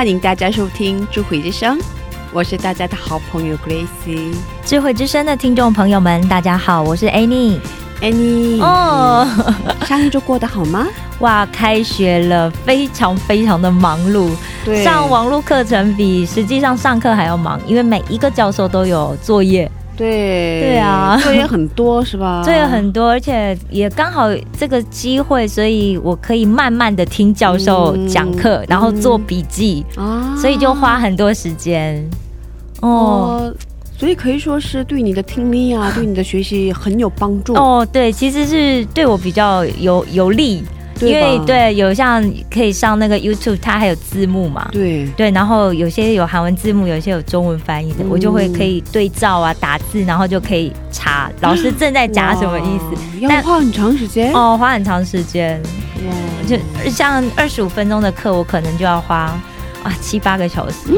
欢迎大家收听智慧之声，我是大家的好朋友 Gracie。智慧之声的听众朋友们，大家好，我是 Annie。Annie，哦，上一周过得好吗？哇，开学了，非常非常的忙碌，对上网络课程比实际上上课还要忙，因为每一个教授都有作业，对对啊作业很多是吧？作业很多，而且也刚好这个机会，所以我可以慢慢的听教授讲课，嗯然后做笔记，啊所以就花很多时间。哦。哦，所以可以说是对你的听力啊，对你的学习很有帮助。哦，对，其实是对我比较有有利，因为对有像可以上那个 YouTube，它还有字幕嘛。对对，然后有些有韩文字幕，有些有中文翻译的，嗯我就会可以对照啊，打字，然后就可以查老师正在讲什么意思。要但花很长时间。哦，花很长时间，哇，就像二十五分钟的课，我可能就要花啊七八个小时，嗯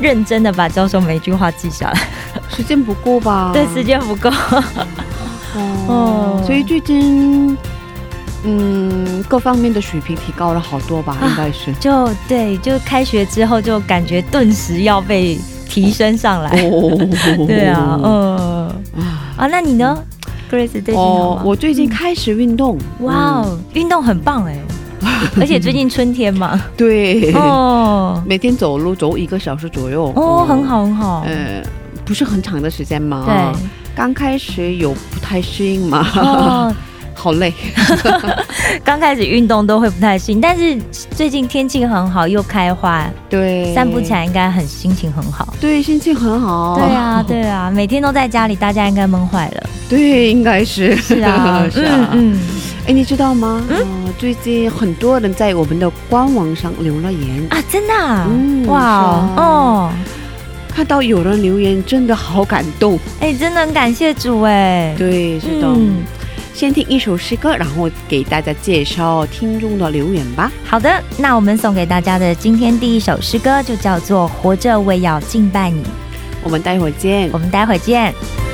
认真的把教授每一句话记下来。时间不够吧？对，时间不够。哦 哦，所以最近，嗯，各方面的水平提高了好多吧？啊应该是。就对，就开学之后就感觉顿时要被提升上来。哦 对啊，嗯啊啊，那你呢，Grace 最近我最近开始运动。哇哦，运动很棒哎，而且最近春天嘛，嗯，对，哦每天走路走一个小时左右。哦，很。好很好，呃，不是很长的时间嘛。对，刚开始有不太适应嘛，哦，好累。刚开始运动都会不太适应，但是最近天气很好，又开花，对，散步起来应该很心情很好。对，心情很好。对啊，对啊，每天都在家里，大家应该闷坏了。对，应该是。是啊，是啊。嗯嗯哎，你知道吗？嗯最近很多人在我们的官网上留了言，啊，真的、啊，嗯哇哦，看到有人留言，真的好感动。哎、真的很感谢主哎。对，是的。嗯，先听一首诗歌，然后给大家介绍听众的留言吧。好的，那我们送给大家的今天第一首诗歌就叫做《活着为要敬拜你》，我们待会儿见我。们待会儿见。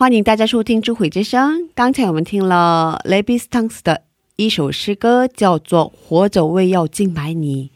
欢迎大家收听《智慧之声》。刚才我们听了 l a b i s t a n s 的一首诗歌，叫做《活着为要敬拜你》。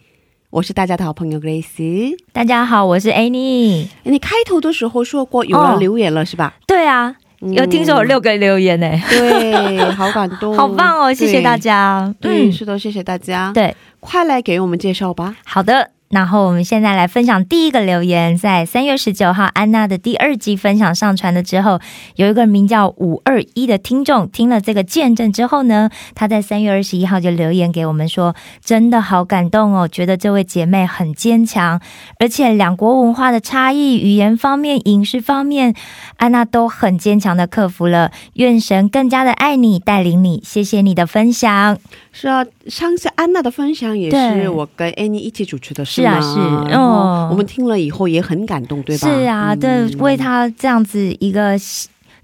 我是大家的好朋友 Grace。大家好，我是 Annie。你开头的时候说过有人留言了，是吧？对啊，有听说有六个留言呢、对，好感动，好棒哦！谢谢大家。对。对，是的，谢谢大家。对，快来给我们介绍吧。好的。然后我们现在来分享第一个留言，在三月十九号安娜的第二集分享上传了之后，有一个名叫五二一的听众听了这个见证之后呢，他在三月二十一号就留言给我们说，真的好感动哦，觉得这位姐妹很坚强，而且两国文化的差异、语言方面、饮食方面，安娜都很坚强的克服了。愿神更加的爱你，带领你。谢谢你的分享。是啊，上次安娜的分享也是我跟 Annie 一起主持的，是啊，是哦。我们听了以后也很感动，对吧？是啊，对，为她这样子一个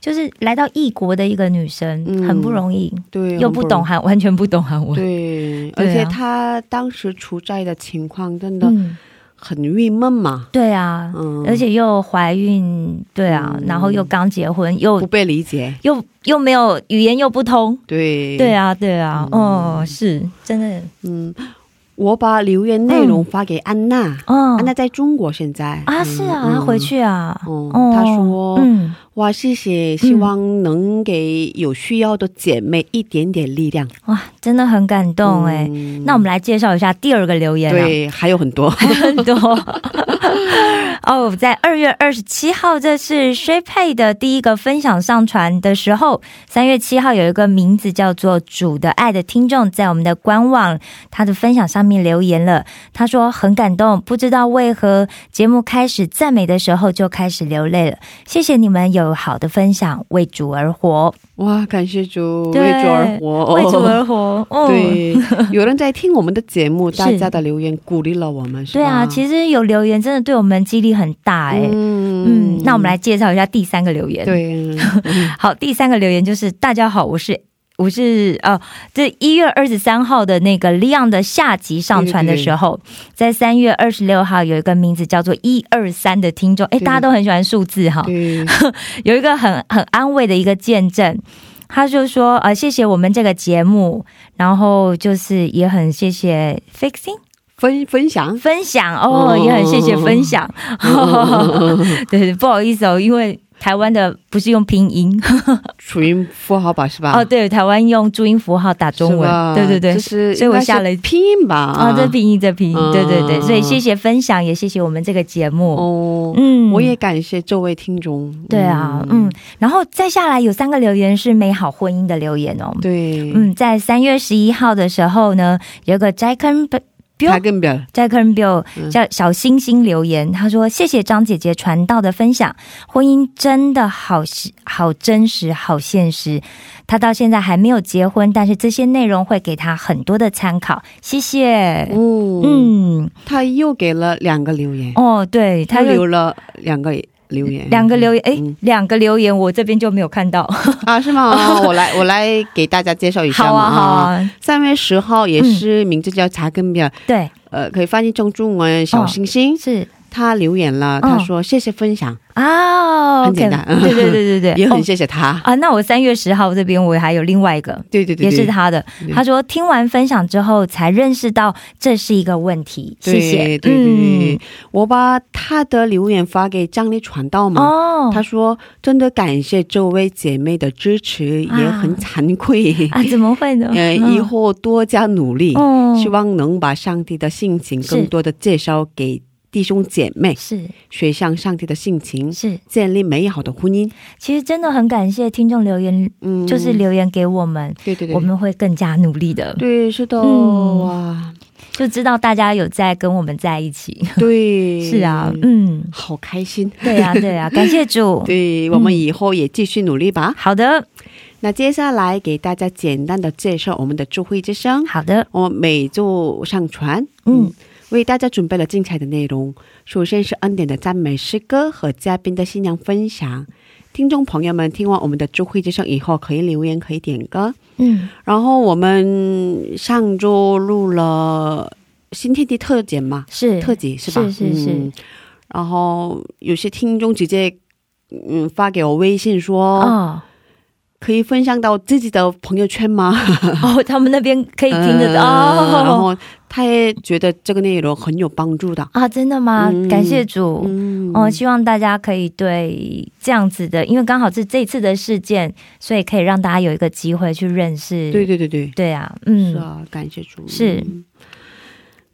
就是来到异国的一个女生，很不容易，对，又不懂韩，完全不懂韩文，对，而且她当时处在的情况真的。很郁闷嘛？对啊，嗯，而且又怀孕，对啊，然后又刚结婚，又不被理解，又又没有语言又不通，对，对啊，对啊，哦，是真的，嗯，我把留言内容发给安娜，嗯，安娜在中国现在。啊，是啊，她回去啊，哦，她说，嗯。哇，谢谢！希望能给有需要的姐妹一点点力量。哇，真的很感动哎！那我们来介绍一下第二个留言。对，还有很多，还 有很多。哦，在二月二十七号，这是 Shape 的第一个分享上传的时候。三月七号有一个名字叫做“主的爱”的听众，在我们的官网他的分享上面留言了。他说很感动，不知道为何节目开始赞美的时候就开始流泪了。谢谢你们有。好的分享，为主而活。哇，感谢主，为主而活，为主而活。对，有人在听我们的节目，大家的留言鼓励了我们。对啊，其实有留言真的对我们激励很大哎。嗯，那我们来介绍一下第三个留言。对，好，第三个留言就是大家好，我是。我是哦，这一月二十三号的那个 Leon 的下集上传的时候，在三月二十六号有一个名字叫做一二三的听众，哎，大家都很喜欢数字哈，有一个很很安慰的一个见证，他就说呃，谢谢我们这个节目，然后就是也很谢谢 Fixing 分分享？分享哦，也很谢谢分享，对，不好意思哦，因为。台湾的不是用拼音，注音符号吧，是吧？哦，对，台湾用注音符号打中文，对对对，所以我下了拼音吧，啊，这拼音这拼音，对对对，所以谢谢分享，也谢谢我们这个节目。哦，嗯，我也感谢这位听众，对啊，嗯，然后再下来有三个留言是美好婚姻的留言哦，对，嗯，在三月十一号的时候呢，有个 Jacken。在跟表，在跟表叫小星星留言，他说：“谢谢张姐姐传道的分享，婚姻真的好好真实，好现实。他到现在还没有结婚，但是这些内容会给他很多的参考。谢谢。哦嗯，他又给了两个留言。哦，对他留了两个。”留言两个留言，哎，两个留言我这边就没有看到啊？是吗？我来我来给大家介绍一下嘛。好啊。三月十号也是名字叫查根表，对，呃，可以翻译成中文小星星是。他留言了，他说谢谢分享。啊，很简单，对对对对对，也很谢谢他。啊。那我三月十号这边我还有另外一个，对对对，也是他的。他说听完分享之后才认识到这是一个问题，谢谢。对对对，我把他的留言发给张丽传道嘛。哦，他说真的感谢这位姐妹的支持，也很惭愧。啊，怎么会呢？呃，以后多加努力，希望能把上帝的性情更多的介绍给。弟兄姐妹是学向上帝的性情，是建立美好的婚姻。其实真的很感谢听众留言，嗯，就是留言给我们，对对对，我们会更加努力的。对，是的，哇，就知道大家有在跟我们在一起。对，是啊，嗯，好开心。对呀，对呀，感谢主。对我们以后也继续努力吧。好的，那接下来给大家简单的介绍我们的智慧之声。好的，我每周上传，嗯。为大家准备了精彩的内容。首先是恩典的赞美诗歌和嘉宾的新娘分享。听众朋友们，听完我们的智慧之声以后，可以留言，可以点歌。嗯，然后我们上周录了新天地特辑嘛，是特辑是吧？是是是。然后有些听众直接嗯发给我微信说，哦可以分享到自己的朋友圈吗？哦，他们那边可以听得到、哦后他也觉得这个内容很有帮助的。啊，真的吗？嗯感谢主。嗯，哦，希望大家可以对这样子的，因为刚好是这次的事件，所以可以让大家有一个机会去认识。对对对对，对啊，嗯，是啊，感谢主。是嗯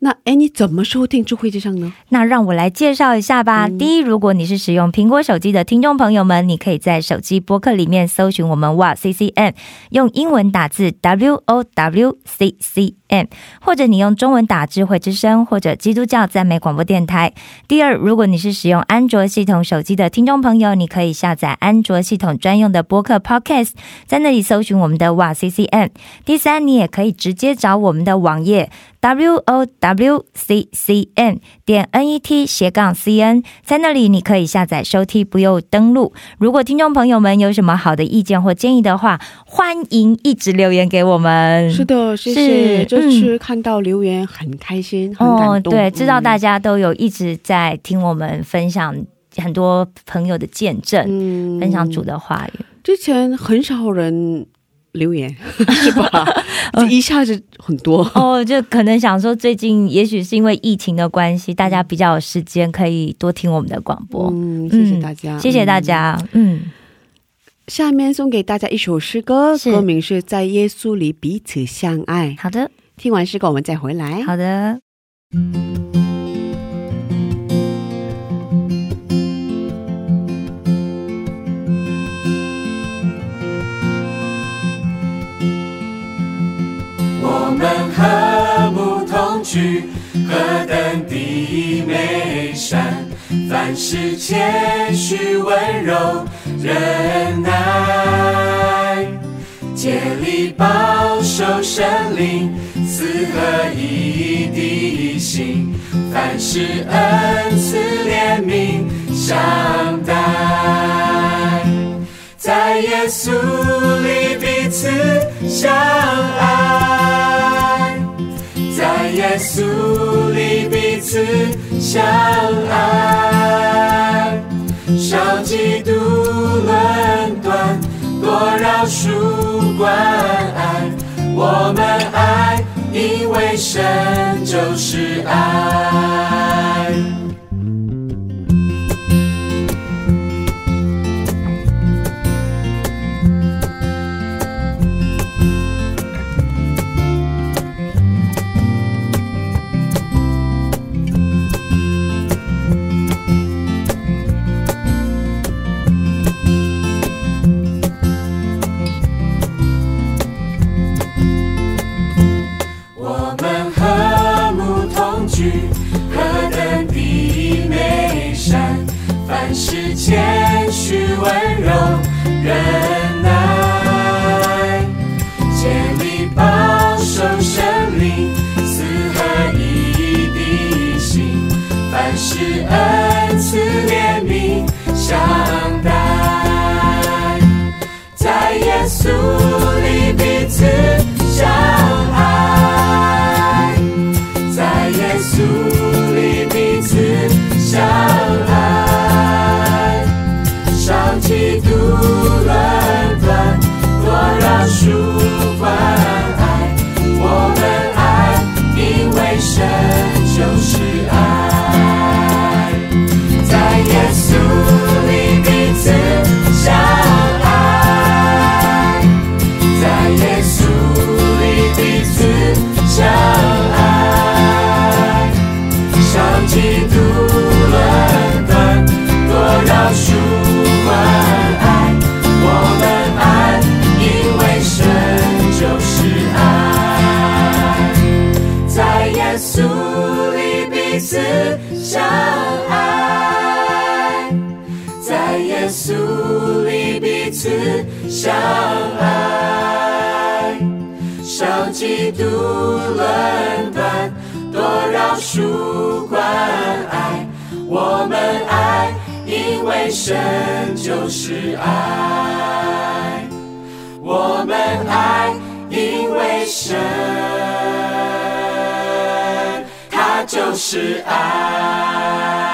那哎，你怎么收听智慧之声呢？那让我来介绍一下吧。嗯第一，如果你是使用苹果手机的听众朋友们，你可以在手机播客里面搜寻我们哇 C C M，用英文打字 W O W C C M，或者你用中文打智慧之声或者基督教赞美广播电台。第二，如果你是使用安卓系统手机的听众朋友，你可以下载安卓系统专用的播客 Podcast，在那里搜寻我们的哇 C C M。第三，你也可以直接找我们的网页 w o w c c n 点 n e t 斜杠 c n，在那里你可以下载收听，不用登录。如果听众朋友们有什么好的意见或建议的话，欢迎一直留言给我们。是的，谢是谢。这嗯次看到留言很开心，很哦，感动。对，知道大家家都有一直在听我们分享很多朋友的见证，嗯分享主的话语。之前很少人留言，是吧？这一下子很多。哦，就可能想说，最近也许是因为疫情的关系，大家比较有时间可以多听我们的广播。嗯，谢谢大家，谢谢大家。嗯，下面送给大家一首诗歌，歌名是在耶稣里彼此相爱。好的，听完诗歌，我们再回来。好的。们和睦同居，何等的美善！凡事谦虚温柔忍耐，竭力保守神灵四合一的心，凡事恩慈怜悯相待。在耶稣里彼此相爱，在耶稣里彼此相爱，少嫉妒论断，多饶恕关爱。我们爱，因为神就是爱。相爱，少嫉妒论断，多饶恕关爱。我们爱，因为神就是爱。在耶稣里彼此相多饶恕关爱。我们爱，因为神就是爱。在耶稣里彼此相爱，在耶稣里彼此相爱，少嫉妒论断，多饶恕关爱。我们爱，因为神就是爱。我们爱，因为神，他就是爱。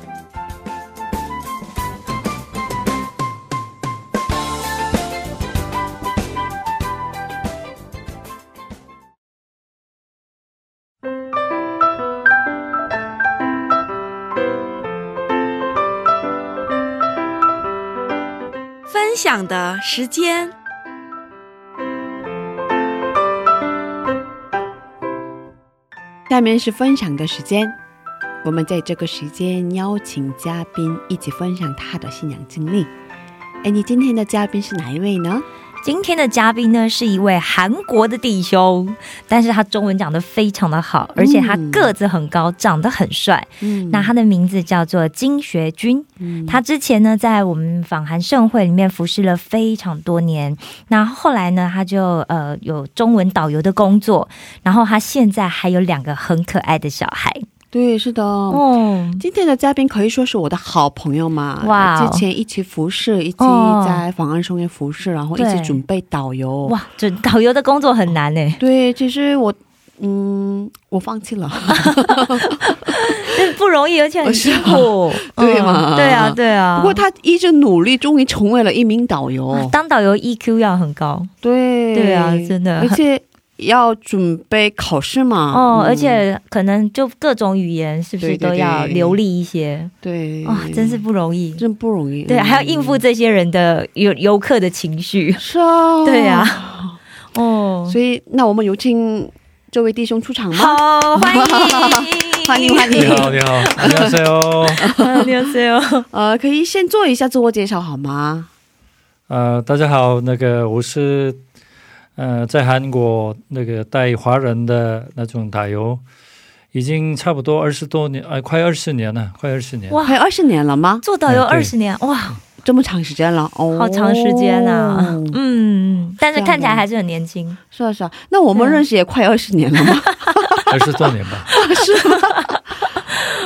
分享的时间，下面是分享的时间。我们在这个时间邀请嘉宾一起分享他的信仰经历。哎，你今天的嘉宾是哪一位呢？今天的嘉宾呢是一位韩国的弟兄，但是他中文讲的非常的好，而且他个子很高，长得很帅。嗯，那他的名字叫做金学军。嗯，他之前呢在我们访韩盛会里面服侍了非常多年。那后来呢，他就呃有中文导游的工作，然后他现在还有两个很可爱的小孩。对，是的。哦，今天的嘉宾可以说是我的好朋友嘛。哇，之前一起服侍，一起在访安松园服侍，然后一起准备导游。哇，这导游的工作很难呢。对，其实我，嗯，我放弃了，不容易，而且很辛苦，对吗？对啊，对啊。不过他一直努力，终于成为了一名导游。当导游 EQ 要很高。对，对啊，真的，而且。要准备考试嘛？哦，而且可能就各种语言是不是都要流利一些？对，哇，真是不容易，真不容易。对，还要应付这些人的游游客的情绪。是啊，对呀，哦，所以那我们有请这位弟兄出场吗？好，欢迎，欢迎，欢迎。你好，你好，你好，Seo，你好，Seo。呃，可以先做一下自我介绍好吗？呃，大家好，那个我是。呃，在韩国那个带华人的那种导游，已经差不多二十多年，哎，快二十年了，快二十年。哇，还有二十年了吗？做导游二十年，哇，这么长时间了，哦，好长时间呐，嗯，但是看起来还是很年轻。是啊，是啊，那我们认识也快二十年了吗？二十多年吧？是吗？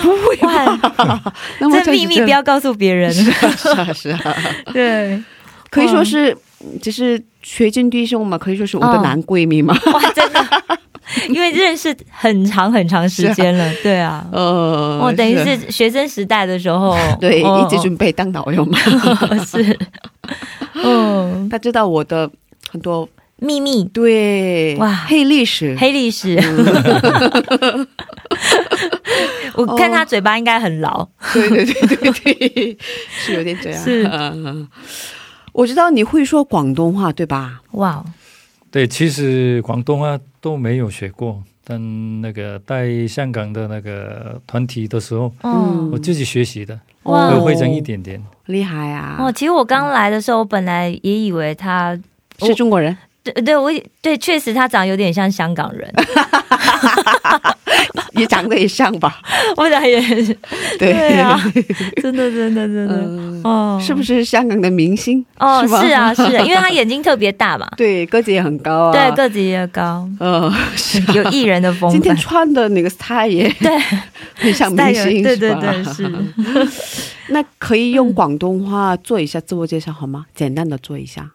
不会吧？这秘密不要告诉别人。是啊，是啊，对，可以说是，就是。学金弟兄嘛，可以说是我的男闺蜜嘛。哇，真的，因为认识很长很长时间了，对啊，呃，我等于是学生时代的时候，对，一直准备当导游嘛，是，嗯，他知道我的很多秘密，对，哇，黑历史，黑历史，我看他嘴巴应该很牢，对对对对对，是有点这样，是。我知道你会说广东话，对吧？哇，对，其实广东话都没有学过，但那个带香港的那个团体的时候，嗯，我自己学习的，会会成一点点，厉害啊！哦，其实我刚来的时候，我本来也以为他是中国人，对对，我对，确实他长得有点像香港人。也长得也像吧，我长也 对啊，真的真的真的哦，是不是香港的明星？哦，是啊是，因为他眼睛特别大嘛，对，个子也很高啊，对，个子也高，嗯，有艺人的风。今天穿的那个 style 也对，很像明星，对对对是。那可以用广东话做一下自我介绍好吗？简单的做一下。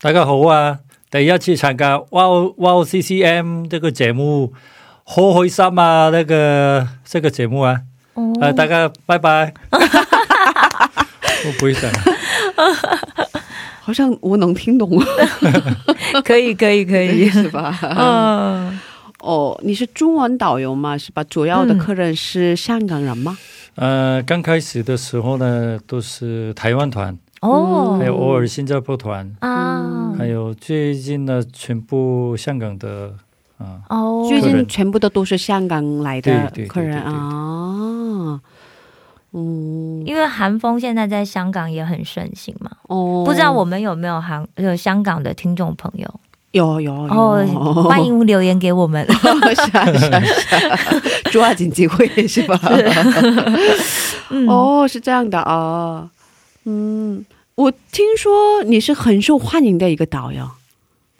大家好啊，第一次参加 Wow Wow CCM 这个节目。好开心啊！那个这个节目啊，哦呃，大家拜拜。我不会讲，好像我能听懂，可以可以可以，是吧？嗯，哦，你是中文导游嘛？是吧？主要的客人是香港人吗？呃，刚开始的时候呢，都是台湾团，哦还有偶尔新加坡团，啊，还有最近呢，全部香港的啊，哦，最近全部都都是香港来的客人啊。嗯，因为韩风现在在香港也很盛行嘛，哦，不知道我们有没有韩有香港的听众朋友？有有有，哦，欢迎留言给我们。是啊是啊是。啊，抓紧机会是吧？嗯。哦，是这样的啊。嗯，我听说你是很受欢迎的一个导游，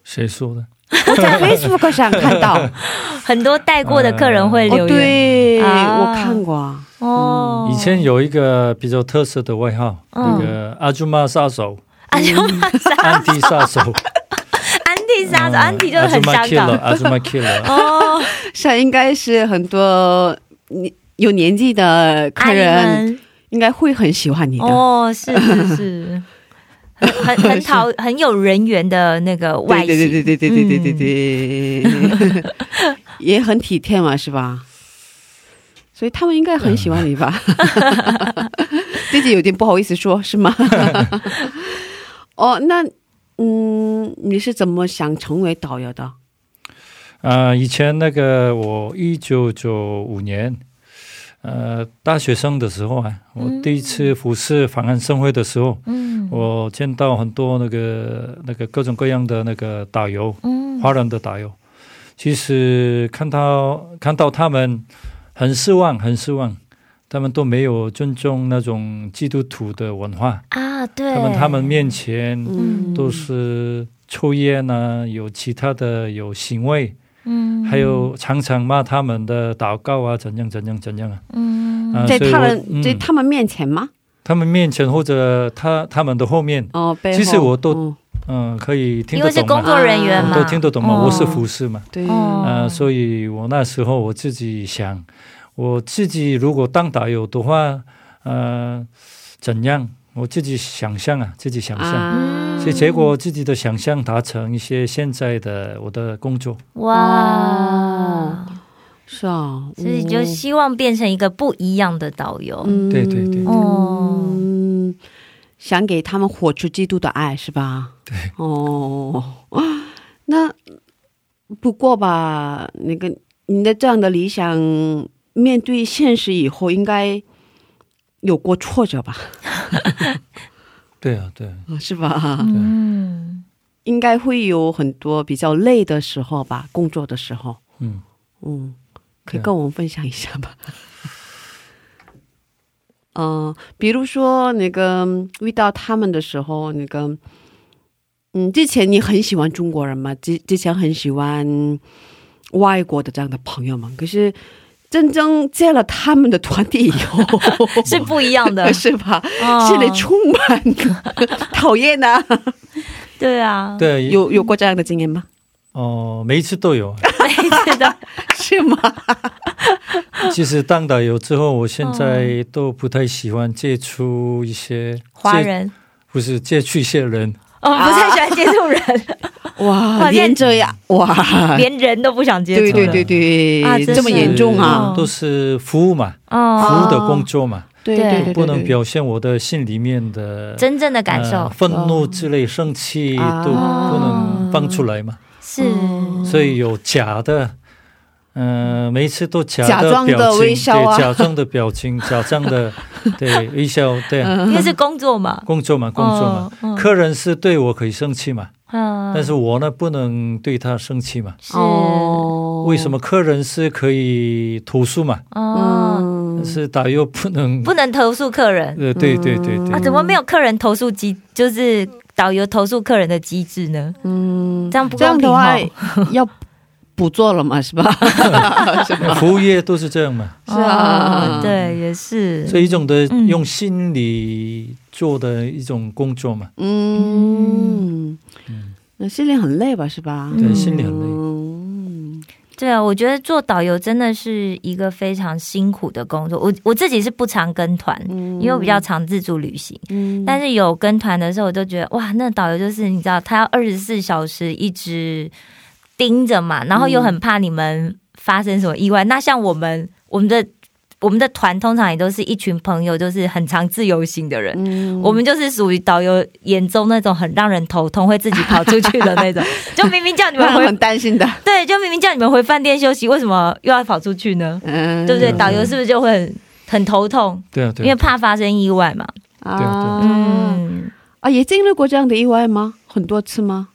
谁说的？我在 Facebook 上看到，很多带过的客人会哦，留言对，啊我看过。哦。以前有一个比较特色的外号，嗯那个阿朱玛杀手、阿朱玛杀手安迪杀手，安迪杀手，安迪就是很香阿朱玛 killer，港阿朱玛 killer。哦。是应该是很多你有年纪的客人应该会很喜欢你的。哦，是是是，很很很 讨很有人缘的那个外对形，对对对对对对对对对，也很体贴嘛，是吧？所以他们应该很喜欢你吧？自己有点不好意思说，是吗？哦，那嗯，你是怎么想成为导游的？啊、以前那个我一九九五年，呃，大学生的时候啊，我第一次服侍访安盛会的时候，嗯。我见到很多那个那个各种各样的那个导游，嗯。华人的导游，其实看到看到他们很失望，很失望，他们都没有尊重那种基督徒的文化，啊，对，他们他们面前嗯，都是抽烟啊，有其他的有行为，嗯。还有常常骂他们的祷告啊，怎样怎样怎样啊，嗯。在他们嗯。在他们面前吗？他们面前或者他他们的后面，哦，后其实我都嗯。嗯，可以听因为是得懂，工作人员嘛，都听得懂嘛，哦。我是服侍嘛。对，哦。呃，所以我那时候我自己想，我自己如果当导游的话，呃，怎样？我自己想象啊，自己想象，啊。所以结果自己的想象达成一些现在的我的工作。哇，是啊，所以就希望变成一个不一样的导游。嗯。对对对哦。嗯，想给他们活出基督的爱是吧？对，哦，那不过吧，那个你的这样的理想，面对现实以后，应该有过挫折吧？对啊，对啊，是吧？嗯，应该会有很多比较累的时候吧，工作的时候，嗯，嗯，可以跟我们分享一下吧？嗯、比如说那个遇到他们的时候，那个，嗯，之前你很喜欢中国人嘛？之之前很喜欢外国的这样的朋友们，可是真正见了他们的团体以后，是不一样的，是吧？哦心里充满讨厌呐、对啊，对，有有过这样的经验吗？哦、每一次都有。每次的是吗？其实当导游之后，我现在都不太喜欢接触一些接，华人不是接触一些人。哦，不太喜欢接触人，哇，哇连这样哇，连人都不想接触了。对对对对，啊这么严重啊！都是服务嘛，服哦，务的工作嘛，对对。对对，不能表现我的心里面的真正的感呃受愤怒之类、生气啊都不能放出来嘛，是。哦所以有假的。嗯、每一次都假假装的表情，微笑啊对，假装的表情，假装的对微笑，对，因为是工作嘛，工作嘛，工作嘛。客人是对我可以生气嘛，嗯但是我呢不能对他生气嘛。是哦，为什么客人是可以投诉嘛？哦，嗯但是导游不能，不能投诉客人呃，对对对对啊？怎么没有客人投诉机？就是导游投诉客人的机制呢？嗯，这样不这样公平的话哦。要补做了嘛，是吧？是吧？服务业都是这样嘛，是啊哦对，也是。所以一种的嗯用心理做的一种工作嘛，嗯，那心里很累吧，是吧？对，心里很累。嗯，对啊，我觉得做导游真的是一个非常辛苦的工作。我我自己是不常跟团，因为我比较常自助旅行。嗯但是有跟团的时候，我就觉得哇，那导游就是你知道，他要二十四小时一直盯着嘛，然后又很怕你们发生什么意外。那像我们我们的我们的团通常也都是一群朋友，就是很常自由行的人。嗯我们就是属于导游眼中那种很让人头痛，会自己跑出去的那种。就明明叫你们回很担心的，对，就明明叫你们回饭店休息，为什么又要跑出去呢？嗯，对不对？导游是不是就会很很头痛？对啊，对啊，因为怕发生意外嘛。啊，嗯，啊，也经历过这样的意外吗？很多次吗？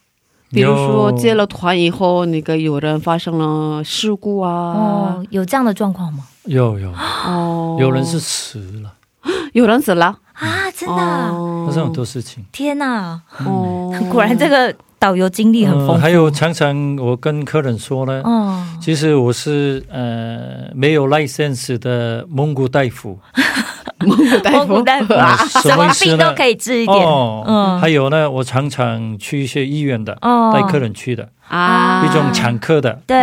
比如说接了团以后，那个有人发生了事故啊，哦，有这样的状况吗？有有。哦，有人是死了，有人死了，啊，真的啊、哦。发生很多事情。天哪！哦，果然这个导游经历很丰富。嗯还有常常我跟客人说呢，哦，其实我是呃没有 license 的蒙古大夫，蒙古大夫，蒙古大夫啊，什 什么病都可以治一点。哦，嗯。还有呢，我常常去一些医院的，哦。带客人去的，啊，一种产科的。对，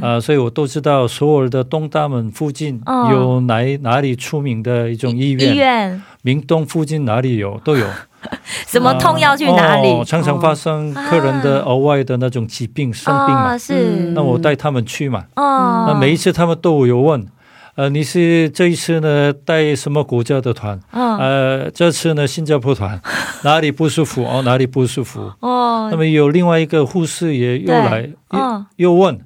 啊、所以我都知道所有的东大门附近哦。有哪、哪里出名的一种医院，医院。明洞附近哪里有都有。什么痛要去哪里？哦常常发生客人的额外的那种疾病、生病嘛，哦是。那我带他们去嘛。哦，那每一次他们都有问，呃，你是这一次呢带什么国家的团？嗯呃，这次呢新加坡团，哪里不舒服？哦，哪里不舒服？哦那么有另外一个护士也又来，又嗯又问，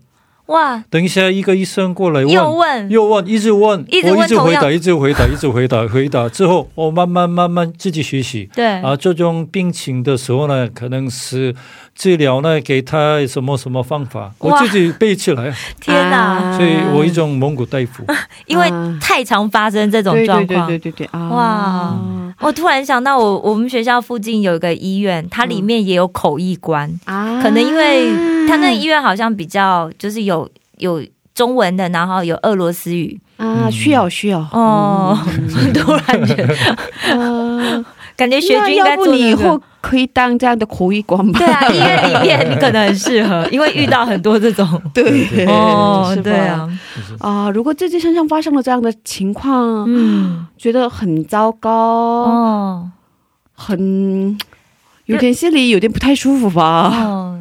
哇，等一下一个医生过来问，又问又问，一直问，一直问我一直回答，一直回答，一直回答，回答之后，我慢慢慢慢自己学习。对啊，这种病情的时候呢，可能是治疗呢，给他什么什么方法，我自己背起来，天哪！啊所以我一种蒙古大夫。因为啊太常发生这种对对对状况。对对对啊，哇我突然想到我，我们学校附近有一个医院，它里面也有口译官，啊，可能因为他那个医院好像比较就是有有中文的，然后有俄罗斯语。啊需要需要。哦。突然觉得，呃，感觉学那军应该要不做那个。你以后可以当这样的口译官吧？对啊，医院里面你可能很适合，因为遇到很多这种。对哦对啊，啊，如果自己身上发生了这样的情况，嗯，觉得很糟糕，哦。很有点心里有点不太舒服吧？哦，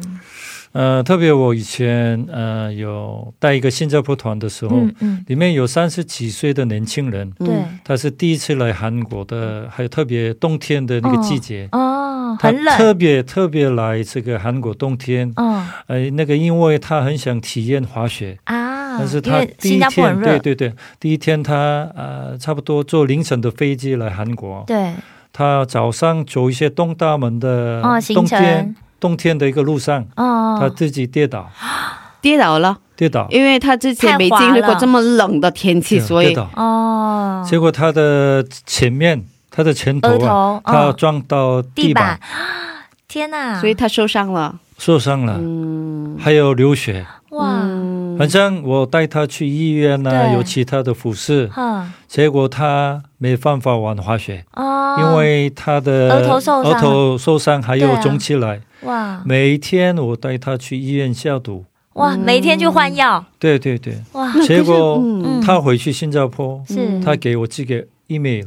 呃，特别我以前呃有带一个新加坡团的时候，嗯嗯，里面有三十几岁的年轻人，嗯对，他是第一次来韩国的，还有特别冬天的那个季节。哦，他很冷，特别特别来这个韩国冬天，嗯。呃，那个因为他很想体验滑雪，啊，但是他第一天，热，对对对，第一天他呃差不多坐凌晨的飞机来韩国，对，他早上走一些东大门的哦，行冬天、程，冬天的一个路上，哦，他自己跌倒，跌倒了，跌倒，因为他之前没经历过这么冷的天气，所以跌倒，哦，结果他的前面，他的前头啊，头，他嗯撞到地地板，天哪，所以他受伤了。受伤了，嗯，还有流血。哇，嗯反正我带他去医院呢、对。有其他的护士，哼，结果他没办法玩滑雪，哦，因为他的额头受伤。额头受伤还有肿起来。哇。每一天我带他去医院消毒。哇，每天就换药，对对对，哇，结果嗯。他回去新加坡，是，他给我寄个 email，、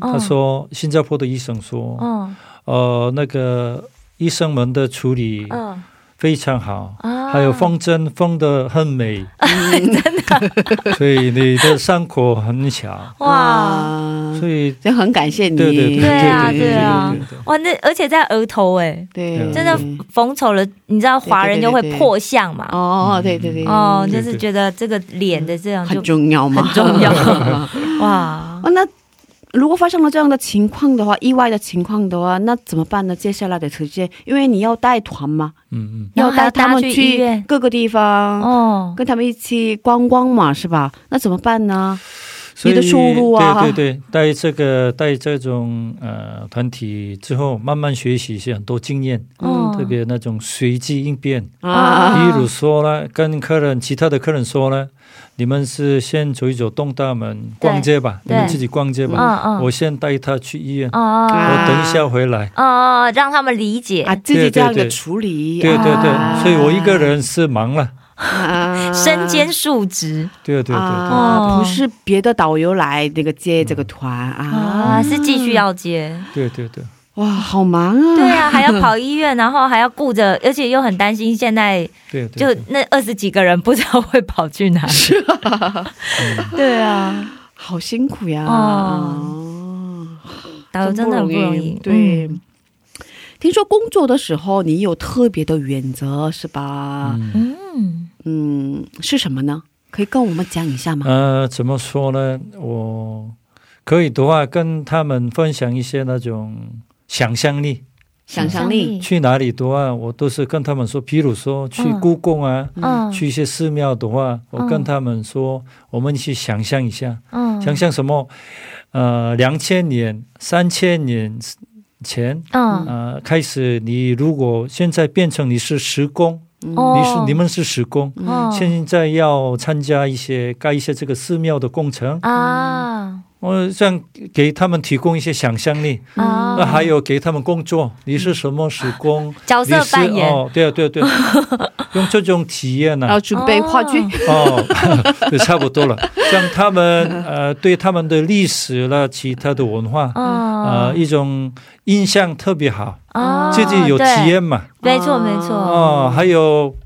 他，说新加坡的医生说，嗯呃，那个医生们的处理嗯非常好，啊，还有风筝风的很美，真的，所以你的伤口很小，哇。啊所以就很感谢你，对对对对啊对对啊。对对对哇，那而且在额头哎，对，真的缝丑了，你知道华人就会破相嘛？哦，对对对，哦，就是觉得这个脸的这样就很重要嘛，很重要。哇，哦，那如果发生了这样的情况的话，意外的情况的话，那怎么办呢？接下来的时间，因为你要带团嘛，嗯嗯，要带他们去各个地方，哦，跟他们一起观光嘛，是吧？那怎么办呢？所以你的收入啊对对对，带这个带这种呃团体之后，慢慢学习一些很多经验，嗯特别那种随机应变。啊比如说呢，跟客人其他的客人说呢，你们是先走一走东大门逛街吧，你们自己逛街吧。嗯嗯，我先带他去医院，哦。我等一下回来。哦，让他们理解。啊，自己这样的对对对。处理，对对对，啊。所以我一个人是忙了。啊。身兼数职。对对对对，啊，哦。不是别的导游来这个接这个团啊。啊，，是继续要接。对对对，哇，好忙啊！对啊，还要 跑医院，然后还要顾着，而且又很担心现在就那二十几个人 不知道会跑去哪里。对啊，好辛苦呀！哦哦，导游真的很不容易。对。嗯听说工作的时候你有特别的原则是吧？嗯，是什么呢？可以跟我们讲一下吗？呃，怎么说呢？我可以的话跟他们分享一些那种想象力。想象力，去哪里的话，我都是跟他们说，比如说去嗯故宫啊，嗯。去一些寺庙的话，我跟他们说，我们去想象一下，嗯。想象什么？呃，两千年、三千年前，嗯。呃，开始你如果现在变成你是时工，哦。你是你们是时工，哦现在要参加一些盖一些这个寺庙的工程，啊我这样给他们提供一些想象力，啊那还有给他们工作，你是什么时工？角色扮演哦，对啊对啊对啊，用这种体验呢、要准备话剧。哦，就，差不多了。像他们呃，对他们的历史了，其他的文化，呃，嗯一种印象特别好，啊自己有体验嘛。对没错没错。哦，还有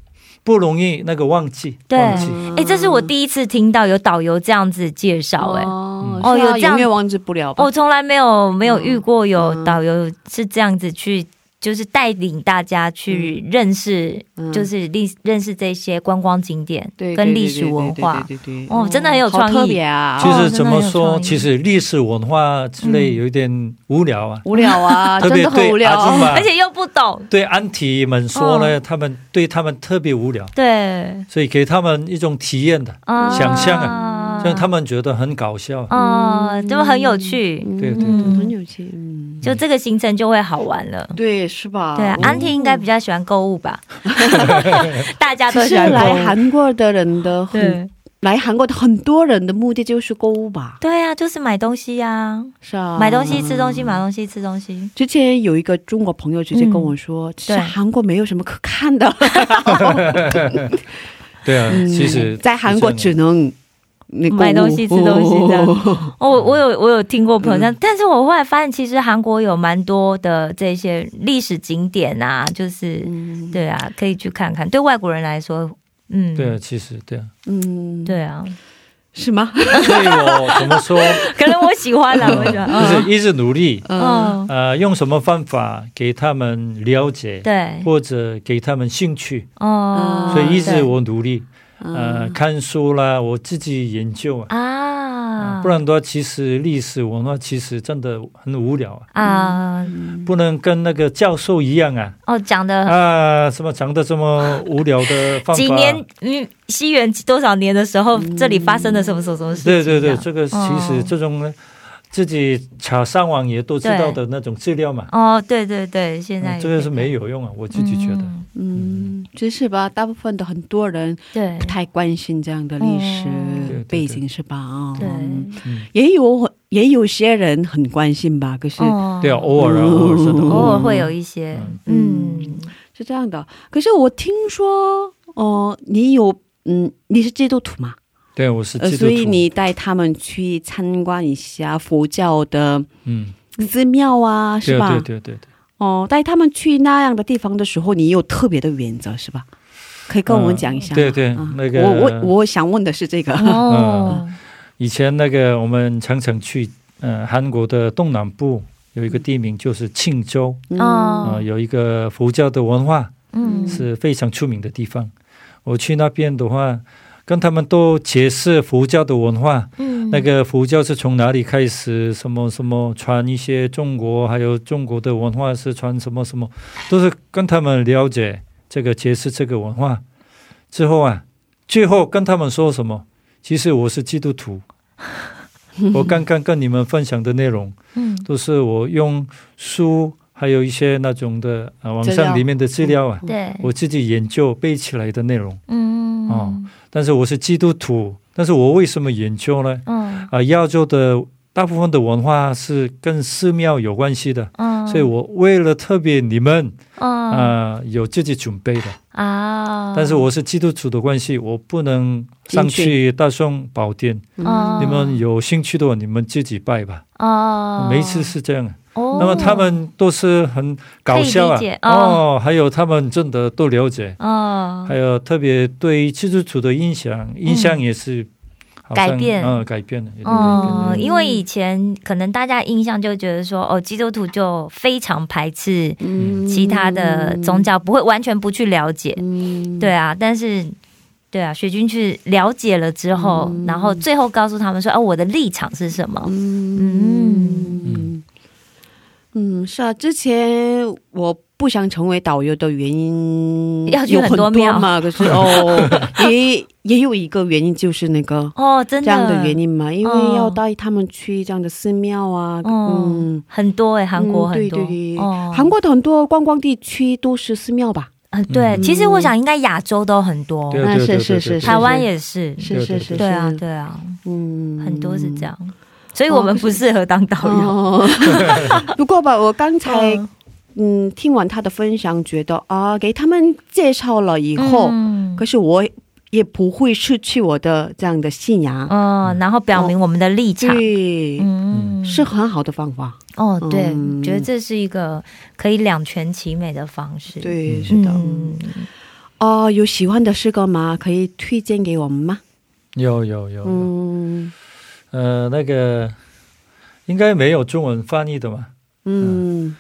不容易那个忘记，对忘记。哎，这是我第一次听到有导游这样子介绍，哎，哦哦有这样永远忘记不了吧？我从来没有没有遇过有嗯导游是这样子去，就是带领大家去认识，嗯就是历认识这些观光景点对跟历史文化。对对对对对对哦，真的很有好创意。特别啊！其实怎么说，其实历史文化之类嗯有一点无聊啊。无聊啊，特真的很别对无聊啊。而且又不懂，对安提们说呢，他们对他们特别无聊，对，所以给他们一种体验的，啊想象啊让他们觉得很搞笑。哦，就很有趣，对对对。很有趣，嗯，就这个行程就会好玩了。对，是吧？对安婷应该比较喜欢购物吧，大家都其实喜欢购物。来韩国的人的很对。来韩国的很多人的目的就是购物吧？对啊，就是买东西呀，是啊，买东西、吃东西、买东西、吃东西。之前有一个中国朋友直接跟我说，其实韩国没有什么可看的，对啊，嗯。其实在韩国只能买东西吃东西这样。哦。哦，我我有我有听过朋友这样，嗯。但是我后来发现，其实韩国有蛮多的这些历史景点啊，就是、嗯。对啊，可以去看看。对外国人来说，嗯，对啊，其实对啊，嗯，对啊，是吗？所以我怎么说，可能我喜欢了，我喜欢，就是一直努力，嗯，嗯，呃，用什么方法给他们了解，对，或者给他们兴趣，哦，所以一直我努力，呃，看书啦，我自己研究啊。啊，不然的话，其实历史文化其实真的很无聊啊，啊，不能跟那个教授一样啊。哦，讲的啊，什么讲的这么无聊的方法？几年，嗯，西元多少年的时候，这里发生了什么什么什么事情？对对对，这个其哦实这种呢，自己查上网也都知道的那种资料嘛，哦，对对对，现在嗯这个是没有用啊，我自己觉得。嗯嗯，是吧，大部分的很多人对不太关心这样的历史背景，是吧？啊，也有也有些人很关心吧，可是哦。对啊，偶尔啊，偶尔真的偶尔会有一些，嗯，是这样的。可是我听说，哦、你有，嗯，你是基督徒嘛？对，我是呃，基督徒。所以你带他们去参观一下佛教的嗯，寺庙啊，是吧？对对对对。哦，带他们去那样的地方的时候，你有特别的原则是吧？可以跟我们讲一下吗、对对啊那个我我我想问的是这个。哦，以前那个我们常常去呃韩国的东南部有一个地名就是庆州，嗯哦呃，有一个佛教的文化嗯是非常出名的地方。我去那边的话，跟他们都解释佛教的文化，嗯。那个佛教是从哪里开始，什么什么传一些中国，还有中国的文化是传什么什么，都是跟他们了解这个解释这个文化。之后啊，最后跟他们说什么？其实我是基督徒。我刚刚跟你们分享的内容，嗯。都是我用书，还有一些那种的啊网上里面的资料啊，对，我自己研究背起来的内容。嗯哦但是我是基督徒，但是我为什么研究呢？嗯啊、亚洲的大部分的文化是跟寺庙有关系的，嗯，所以我为了特别你们嗯啊、有自己准备的。啊，但是我是基督徒的关系，我不能上去大宋宝殿。嗯你们有兴趣的话，你们自己拜吧。哦，每一次是这样。哦，那么他们都是很搞笑啊。哦。哦，还有他们真的都了解，哦。还有特别对基督徒的印象，印象也是改变。嗯，改变了，哦，了。因为以前可能大家印象就觉得说，哦，基督徒就非常排斥嗯。其他的宗教，不会完全不去了解，嗯，对啊，但是。对啊，雪君去了解了之后，嗯。然后最后告诉他们说：“哦，我的立场是什么？”嗯嗯嗯，是啊，之前我不想成为导游的原因要去有很很多庙。嘛，可是 哦，也也有一个原因就是那个哦，真的。这样的原因嘛，因为哦。要带他们去这样的寺庙啊，哦嗯，很多哎、韩国嗯很多，对对对，哦，韩国的很多观光地区都是寺庙吧？嗯对，其实我想应该亚洲都很多，对那是是是，台湾也是，是是是是，对啊对啊，嗯，很多是这样，所以我们不适合当导游。哦，不过吧，我刚才嗯嗯听完他的分享，觉得啊，给他们介绍了以后，嗯可是我也不会失去我的这样的信仰，嗯，然后表明我们的立场，对，嗯，是很好的方法。哦，对，嗯觉得这是一个可以两全其美的方式。对，是的。嗯，哦，有喜欢的诗歌吗？可以推荐给我们吗？有有有，有嗯呃，那个应该没有中文翻译的嘛？嗯，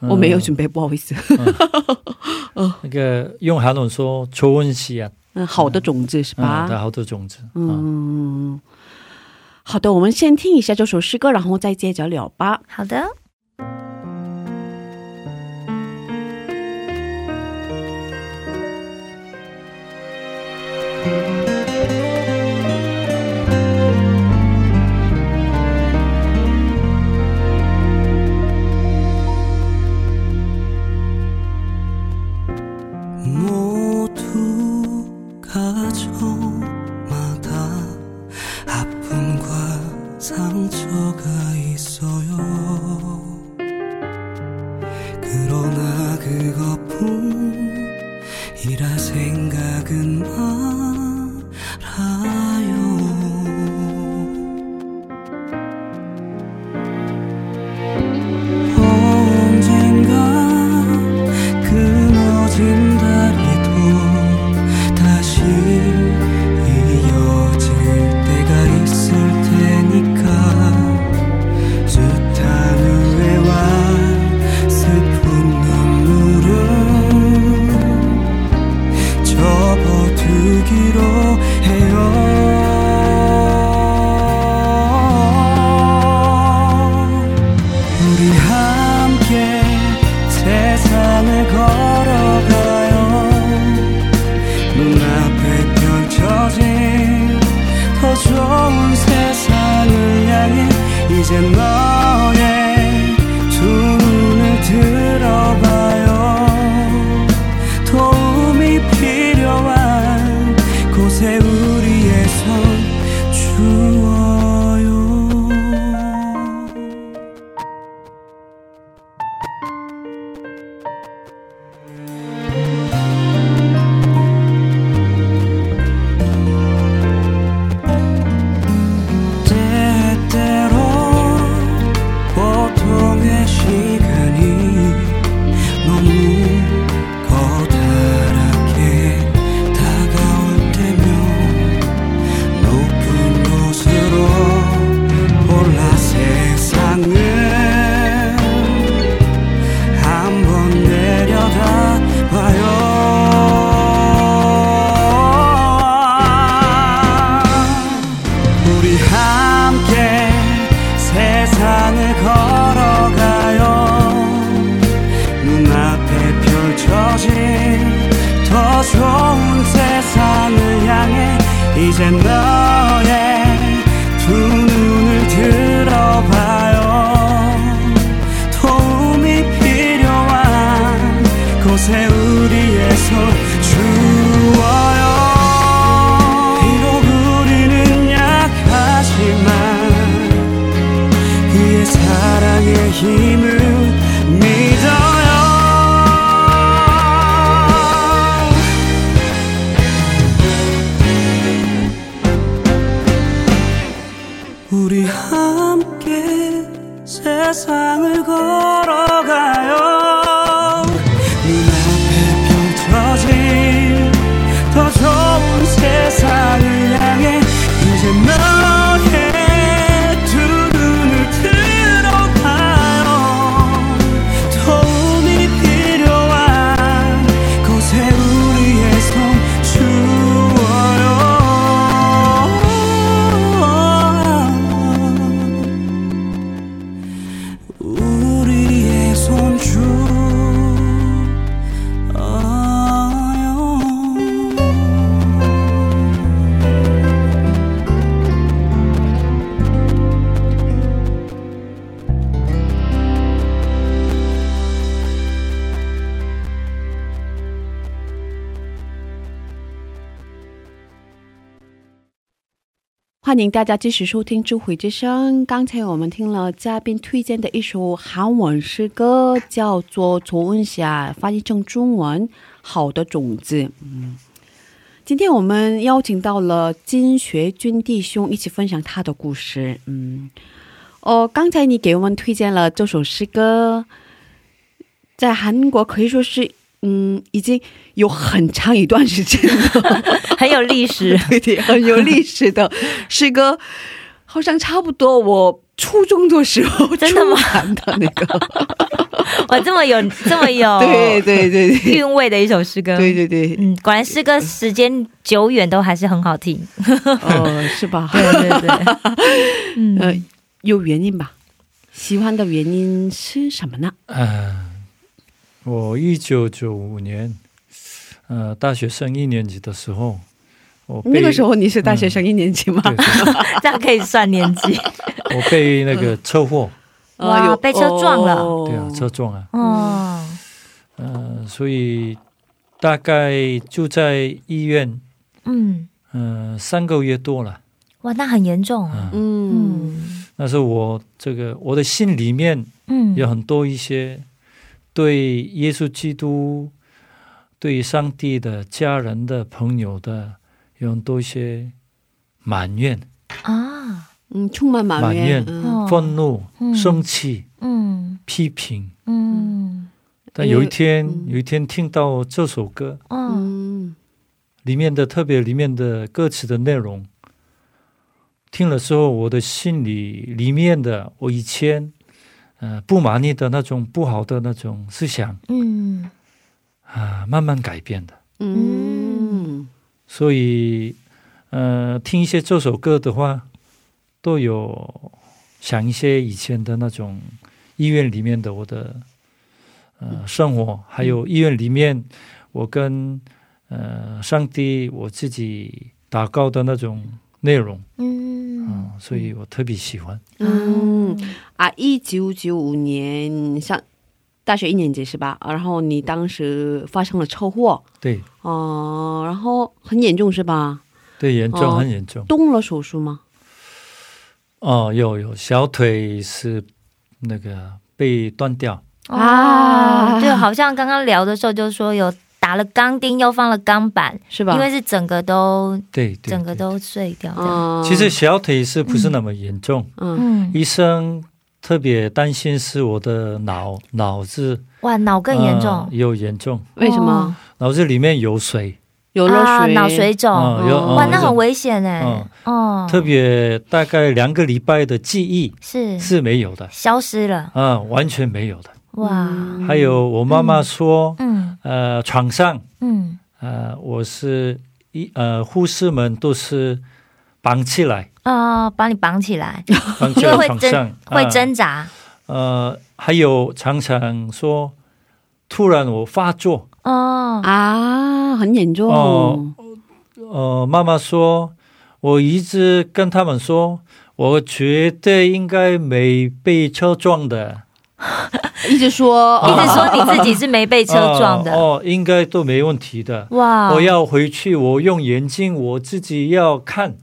嗯我没有准备，不好意思。那个用韩文说“초원씨앗”，嗯，好的种子是吧嗯，？的好的种子。嗯，嗯，好的，我们先听一下这首诗歌，然后再接着聊吧。好的。 모두 欢迎大家继续收听《智慧之声》。刚才我们听了嘉宾推荐的一首韩文诗歌，叫做《조은霞》，翻译成中文“好的种子”。嗯，今天我们邀请到了金学军弟兄一起分享他的故事。嗯，哦，刚才你给我们推荐了这首诗歌，在韩国可以说是嗯，已经有很长一段时间了。很有历史。对 对，很有历史的诗歌，好像差不多我初中的时候真的吗那个，哇，这么有这么有对对对对韵味的一首诗歌。对对对，嗯，果然诗歌时间久远都还是很好听。哦，是吧？对对对，嗯，呃，有原因吧？喜欢的原因是什么呢？嗯，我一九九五年，呃，大学生一年级的时候，我那个时候你是大学生一年级吗？这样可以算年级。我被那个车祸，哇有被车撞了。哦。对啊，车撞啊，哦，呃，所以大概就在医院，嗯，呃，三个月多了，哇，那很严重啊。嗯，嗯。嗯。那是我这个我的心里面嗯，有很多一些对耶稣基督、对上帝的家人的朋友的有很多一些埋怨、啊，嗯，充满埋怨，愤怒、嗯。生气、嗯。批评。嗯。但有一天，嗯。有一天听到这首歌哦嗯。里面的特别里面的歌词的内容，听了之后，我的心里里面的我以前呃不满意的那种不好的那种思想嗯。啊，慢慢改变的。嗯。所以，呃，听一些这首歌的话，都有想一些以前的那种医院里面的我的呃生活，还有医院里面我跟呃上帝我自己祷告的那种内容，嗯、嗯所以我特别喜欢。嗯啊，一九九五年上大学一年级是吧？然后你当时发生了车祸，对哦、然后很严重是吧？对，严重、哦很严重。动了手术吗？哦，有有小腿是那个被断掉，啊，对，好像刚刚聊的时候就说有打了钢钉，又放了钢板，是吧？因为是整个都对对对整个都碎掉的。嗯，其实小腿是不是那么严重？嗯。嗯，医生特别担心是我的脑脑子哇，脑更严呃重，有严重，为什么？脑子里面有水，有了啊，水，脑水肿，哇，嗯那很危险哎嗯，哦，特别大概两个礼拜的记忆是。是没有的，消失了，嗯、完全没有的。哇，嗯。还有我妈妈说，嗯。呃，床上，嗯，呃，我是一呃，护士们都是绑起来，啊，把你绑起来，绑起来因为会挣床上，会啊挣扎，呃，还有常常说，突然我发作，哦，啊，很严重。哦呃，妈妈说，我一直跟他们说，我绝对应该没被车撞的，一直说，一直说你自己是没被车撞的，哦，哦应该都没问题的。哇，我要回去，我用眼睛，我自己要看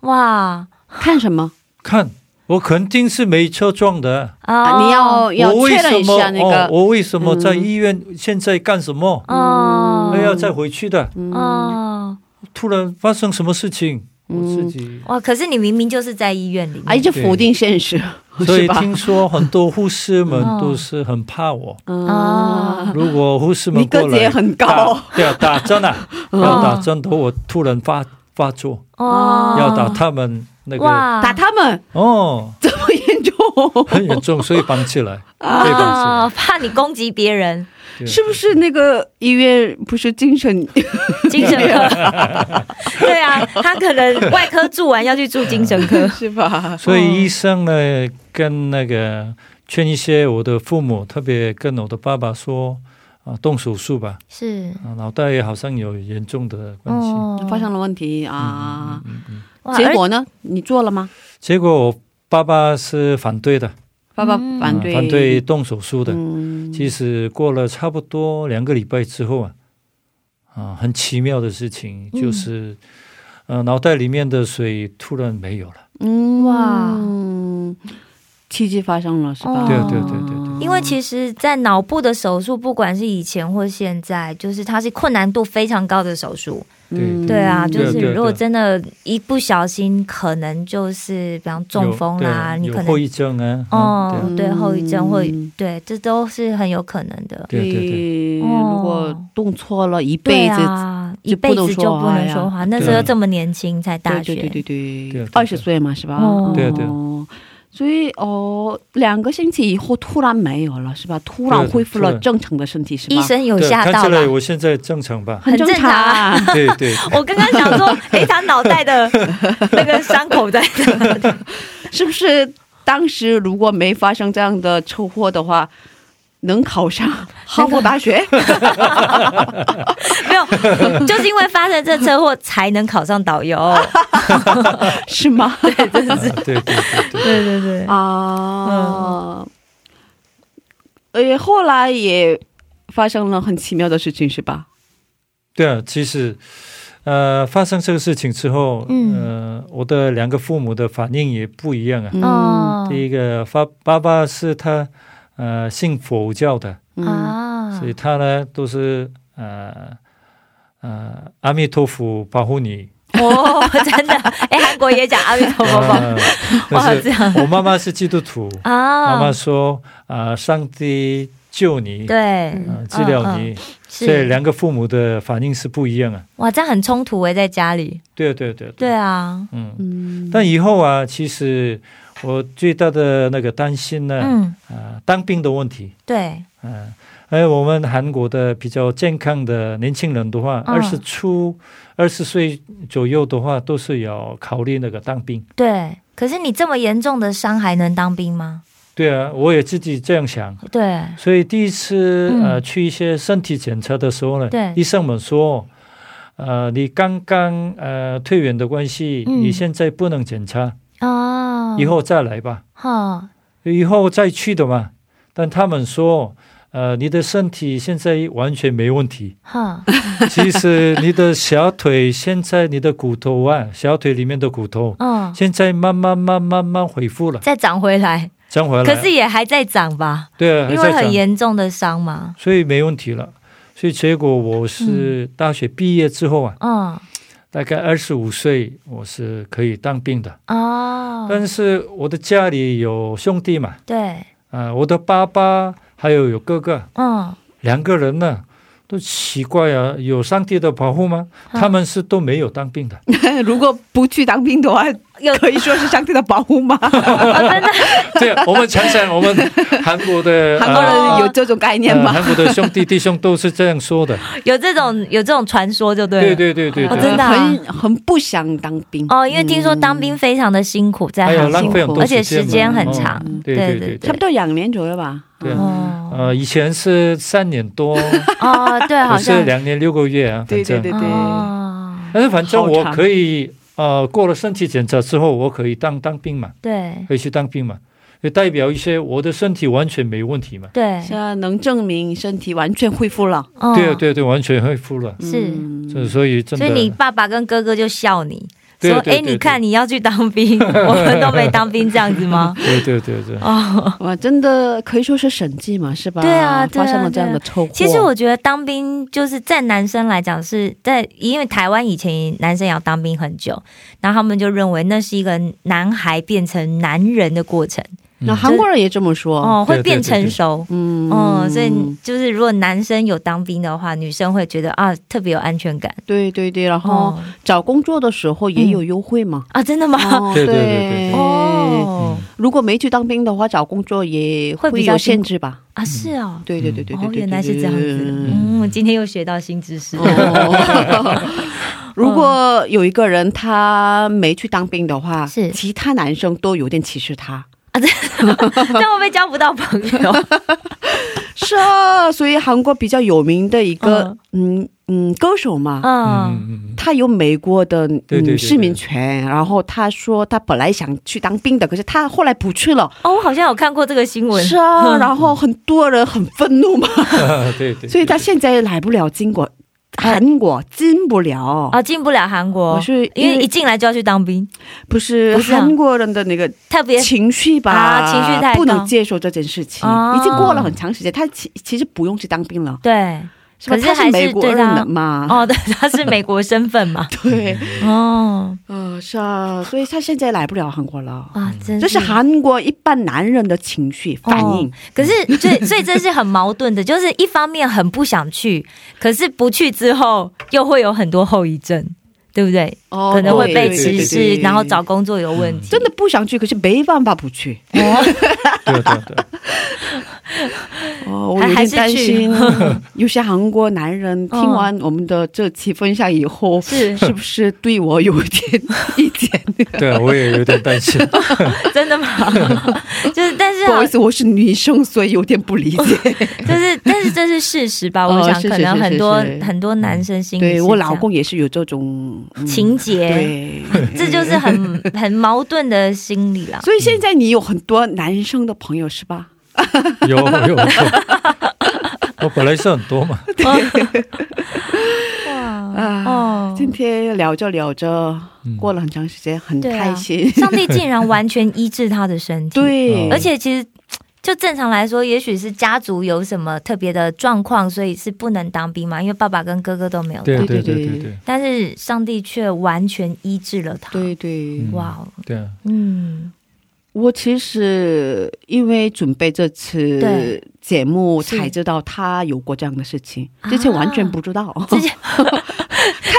哇看什么看，我肯定是没车撞的。啊？哦你要要我为确认一什么？下那个哦，我为什么在嗯医院现在干什么？哦我要再回去的。嗯哦，突然发生什么事情？我自己，哇！可是你明明就是在医院里面，啊，一直否定现实，所以？听说很多护士们哦都是很怕我。啊，如果护士们你个过来子也很高，对啊，打针啊，嗯。要打针头，我突然发发作，哦，要打他们那个哇。打他们？哦，这么严重，很严重，所以绑起来，啊，来。怕你攻击别人，是不是那个医院不是精神？精神科，对啊，他可能外科住完要去住精神科，是吧？所以医生呢，跟那个劝一些我的父母，特别跟我的爸爸说啊，动手术吧，是啊，脑袋好像有严重的关系。哦发生了问题啊。嗯嗯，哇结果呢？你做了吗？结果我爸爸是反对的，爸爸嗯反对，啊反对动手术的。嗯，其实过了差不多两个礼拜之后啊，啊，很奇妙的事情嗯就是，呃，脑袋里面的水突然没有了。嗯。哇奇迹发生了是吧？哦对对对对对因为其实，在脑部的手术，不管是以前或现在，就是它是困难度非常高的手术。对嗯对啊，就对对是如果真的一不小心，可能就是比方中风啦，有你可能后遗症啊。哦嗯，对后遗症或嗯对，这都是很有可能的。对对对对，哦如果动错了一对辈子，啊，一辈子就不能说话。那时候对这么年轻，才大学，对对对对对对二十岁嘛是吧？哦对对哦所以哦，两个星期以后突然没有了是吧？突然恢复了正常的身体是吧？医生有对吓到了看起来？我现在正常吧？很正常常啊。对对，我刚刚想说，诶，他脑袋的那个伤口在哪？是不是当时如果没发生这样的车祸的话，能考上 哈佛大学？没有，就是因为发生这车祸才能考上导游。是吗？啊对对对对，对对对，啊，呃，后来也发生了很奇妙的事情，是吧？对啊，其实。呃，发生这个事情之后，嗯呃，我的两个父母的反应也不一样啊。嗯哦第一个，发爸爸是他呃信佛教的，嗯。啊。所以他呢都是呃呃阿弥陀佛保护你。哦，真的，哎，韩国也讲阿弥陀佛吧？呃 哇但是这样。我妈妈是基督徒，啊，妈妈说啊、呃上帝救你，对，呃治疗你，嗯所以两个父母的反应是不一样啊。哇，这样很冲突哎，在家里。对对对。对，啊，嗯。嗯，但以后啊，其实我最大的那个担心呢，嗯，啊、当兵的问题，对，嗯、还有我们韩国的比较健康的年轻人的话，嗯。二十出二十岁左右的话，都是要考虑那个当兵。对。可是你这么严重的伤还能当兵吗？对啊，我也自己这样想。对，所以第一次嗯。呃去一些身体检查的时候呢，对。医生们说，呃，你刚刚呃退院的关系，嗯。你现在不能检查，哦，以后再来吧，哈，以后再去的嘛。但他们说，呃，你的身体现在完全没问题，哈，其实你的小腿现在你的骨头啊，小腿里面的骨头。嗯，现在慢慢慢慢慢恢复了，再长回来，长回来。可是也还在长吧？对啊，因为很严重的伤嘛。所以没问题了。所以结果我是大学毕业之后啊，嗯，大概二十五岁，我是可以当兵的。哦，但是我的家里有兄弟嘛，对，啊、我的爸爸还有有哥哥，嗯，两个人呢都奇怪啊，有上帝的保护吗？嗯他们是都没有当兵的。如果不去当兵的话，有。可以说是上帝的保护吗？对，我们常常我们韩国的 韩国人有这种概念吗？呃韩国的兄弟弟兄都是这样说的。有这种有这种传说就对了。对对对对对，哦真的啊？很很不想当兵。哦，因为听说当兵非常的辛苦，在很多而且时间很长。哦。对对对对差不多两年左右吧。对。呃，以前是三年多，哦，对，好像。是两年六个月啊，反正。对对对对，哦，但是反正我可以呃过了身体检查之后，我可以当当兵嘛，对可以去当兵嘛，就代表一些我的身体完全没问题嘛。对，现在能证明身体完全恢复了。哦对啊，对对，完全恢复了。是嗯所以所以真的，所以你爸爸跟哥哥就笑你，说：“哎，你看你要去当兵，我们都没当兵，这样子吗 对对对对，？”哦，哇，真的可以说是神迹嘛，是吧？对啊对啊发生了这样的错误。其实我觉得当兵就是在男生来讲是在，因为台湾以前男生也要当兵很久，然后他们就认为那是一个男孩变成男人的过程，那韩国人也这么说。哦，会变对对对成熟。嗯哦，所以就是如果男生有当兵的话，女生会觉得啊特别有安全感。对对对，然后哦找工作的时候也有优惠嘛。啊，真的吗？哦 对对对对哦如果没去当兵的话，找工作也会比较有限制吧？啊，是哦。对对对对对哦，对，原来是这样子的。嗯嗯，今天又学到新知识。哦 如果有一个人他没去当兵的话，是其他男生都有点歧视他。这样会不会交不到朋友？是啊，所以韩国比较有名的一个嗯嗯歌手嘛，嗯，他有美国的对对对嗯市民权，然后他说他本来想去当兵的，可是他后来不去了。哦，我好像有看过这个新闻。是啊，然后很多人很愤怒嘛，嗯，对对，所以他现在也来不了韩国进不了。啊，进不了韩国。我，是因为一进来就要去当兵，不是不是啊。韩国人的那个特别情绪吧，啊情绪太高。不能接受这件事情，哦。已经过了很长时间，他其其实不用去当兵了，对。是吧？他可是还是是美国人对他的嘛，哦，对，他是美国身份嘛。对，哦，呃，是啊，所以他现在来不了韩国了。啊，真这是韩国一般男人的情绪反应哦，可是，所以 所以这是很矛盾的，就是一方面很不想去，可是不去之后又会有很多后遗症，对不对？哦可能会被歧视，对对对然后找工作有问题。真的不想去，可是没办法不去。对对对，哦，我还有点担心，有些韩国男人听完我们的这期分享以后，是是不是对我有一点意见？对啊，我也有点担心。真的吗？就是，但是不好意思，我是女生，所以有点不理解。就是，但是这是事实吧？哦我想可能是是很多是很多男生心里对我老公也是有这种、嗯情节，对，这就是很很矛盾的心理啦。所以现在你有很多男生的朋友是吧？有有有，我本来是很多嘛。哇啊，哦，今天聊着聊着，嗯。过了很长时间，很开心。上帝竟然完全医治他的身体，对，而且其实。就正常来说，也许是家族有什么特别的状况，所以是不能当兵嘛，因为爸爸跟哥哥都没有当。对对对对。对。但是上帝却完全医治了他。对对，嗯哇哦，对啊，嗯，我其实因为准备这次节目才知道他有过这样的事情，啊之前完全不知道，之前 看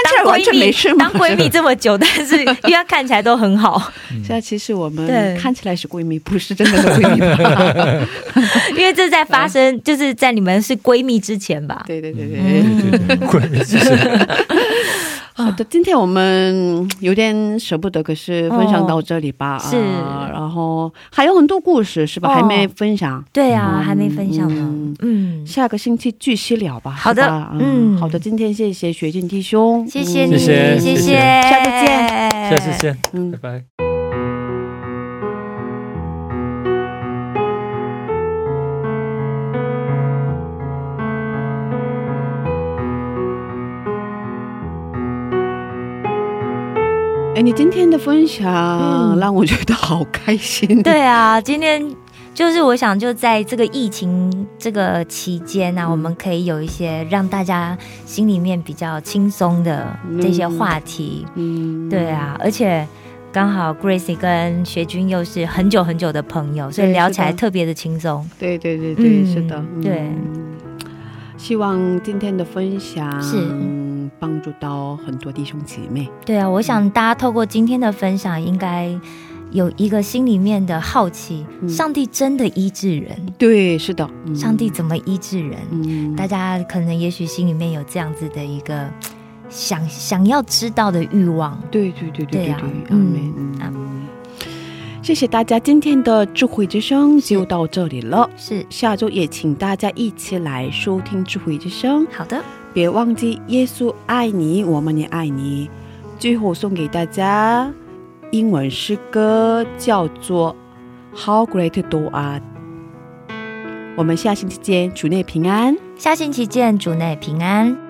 起来完全没事嘛。当闺蜜这么久，但是因为她看起来都很好，现在其实我们对看起来是闺蜜，不是真的是闺蜜？因为这在发生，就是在你们是闺蜜之前吧。对对对对。嗯对对对，闺蜜之间，好的，今天我们有点舍不得，可是分享到这里吧。是啊然后还有很多故事是吧？哦还没分享。对啊，嗯还没分享呢嗯。嗯，下个星期继续聊吧。好的吧嗯好的，今天谢谢学静弟兄，嗯谢谢你，谢谢谢谢谢下次见下次见，嗯拜拜。哎，你今天的分享嗯让我觉得好开心。对啊，今天就是我想就在这个疫情这个期间呢、啊，我们可以有一些让大家心里面比较轻松的这些话题。嗯，对啊，而且刚好 Gracie 跟学军又是很久很久的朋友，所以聊起来特别的轻松。对对对对，嗯是的，嗯对。希望今天的分享是帮助到很多弟兄姐妹。对啊，我想大家透过今天的分享，应该有一个心里面的好奇：嗯。上帝真的医治人？对，是的，嗯。上帝怎么医治人？嗯。大家可能也许心里面有这样子的一个想想要知道的欲望。对对对对对嗯。谢谢大家，今天的智慧之声就到这里了。是。下周也请大家一起来收听智慧之声，好的，别忘记耶稣爱你，我们也爱你。最后送给大家英文诗歌，叫做《How Great Thou Art》。我们下星期见，主内平安。下星期见，主内平安。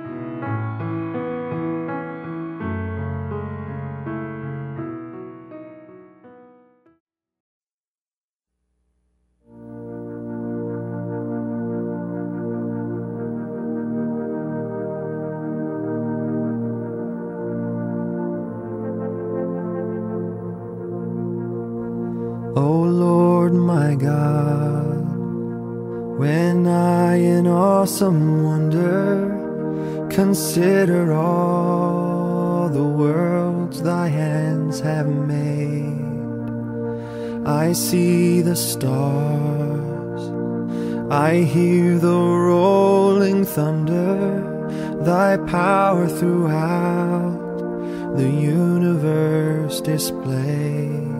Lord my God, when I in awesome wonder consider all the worlds thy hands have made, I see the stars, I hear the rolling thunder, thy power throughout the universe displayed.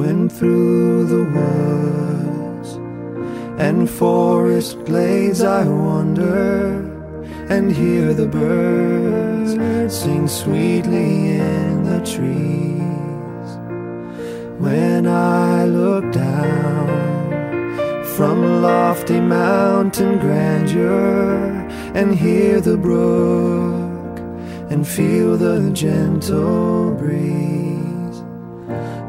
When through the woods and forest glades I wander and hear the birds sing sweetly in the trees. When I look down from lofty mountain grandeur and hear the brook and feel the gentle breeze.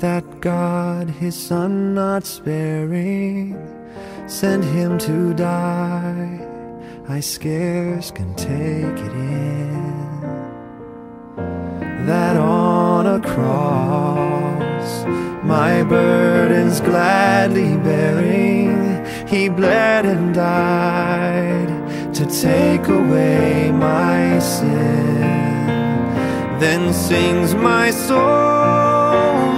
That God, his Son not sparing, sent him to die, I scarce can take it in. That on a cross, my burdens gladly bearing, he bled and died to take away my sin. Then sings my soul,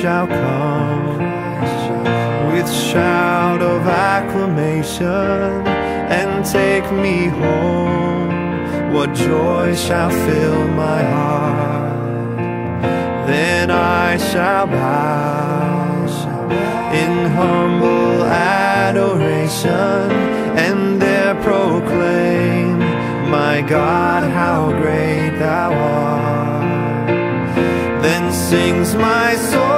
Shall come with shout of acclamation and take me home, what joy shall fill my heart? Then I shall bow in humble adoration and there proclaim, My God, how great thou art. Then sings my soul,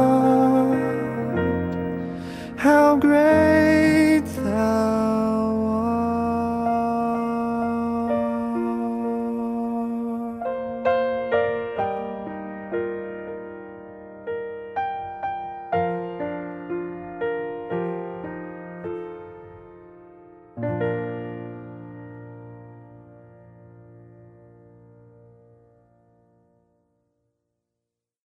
great.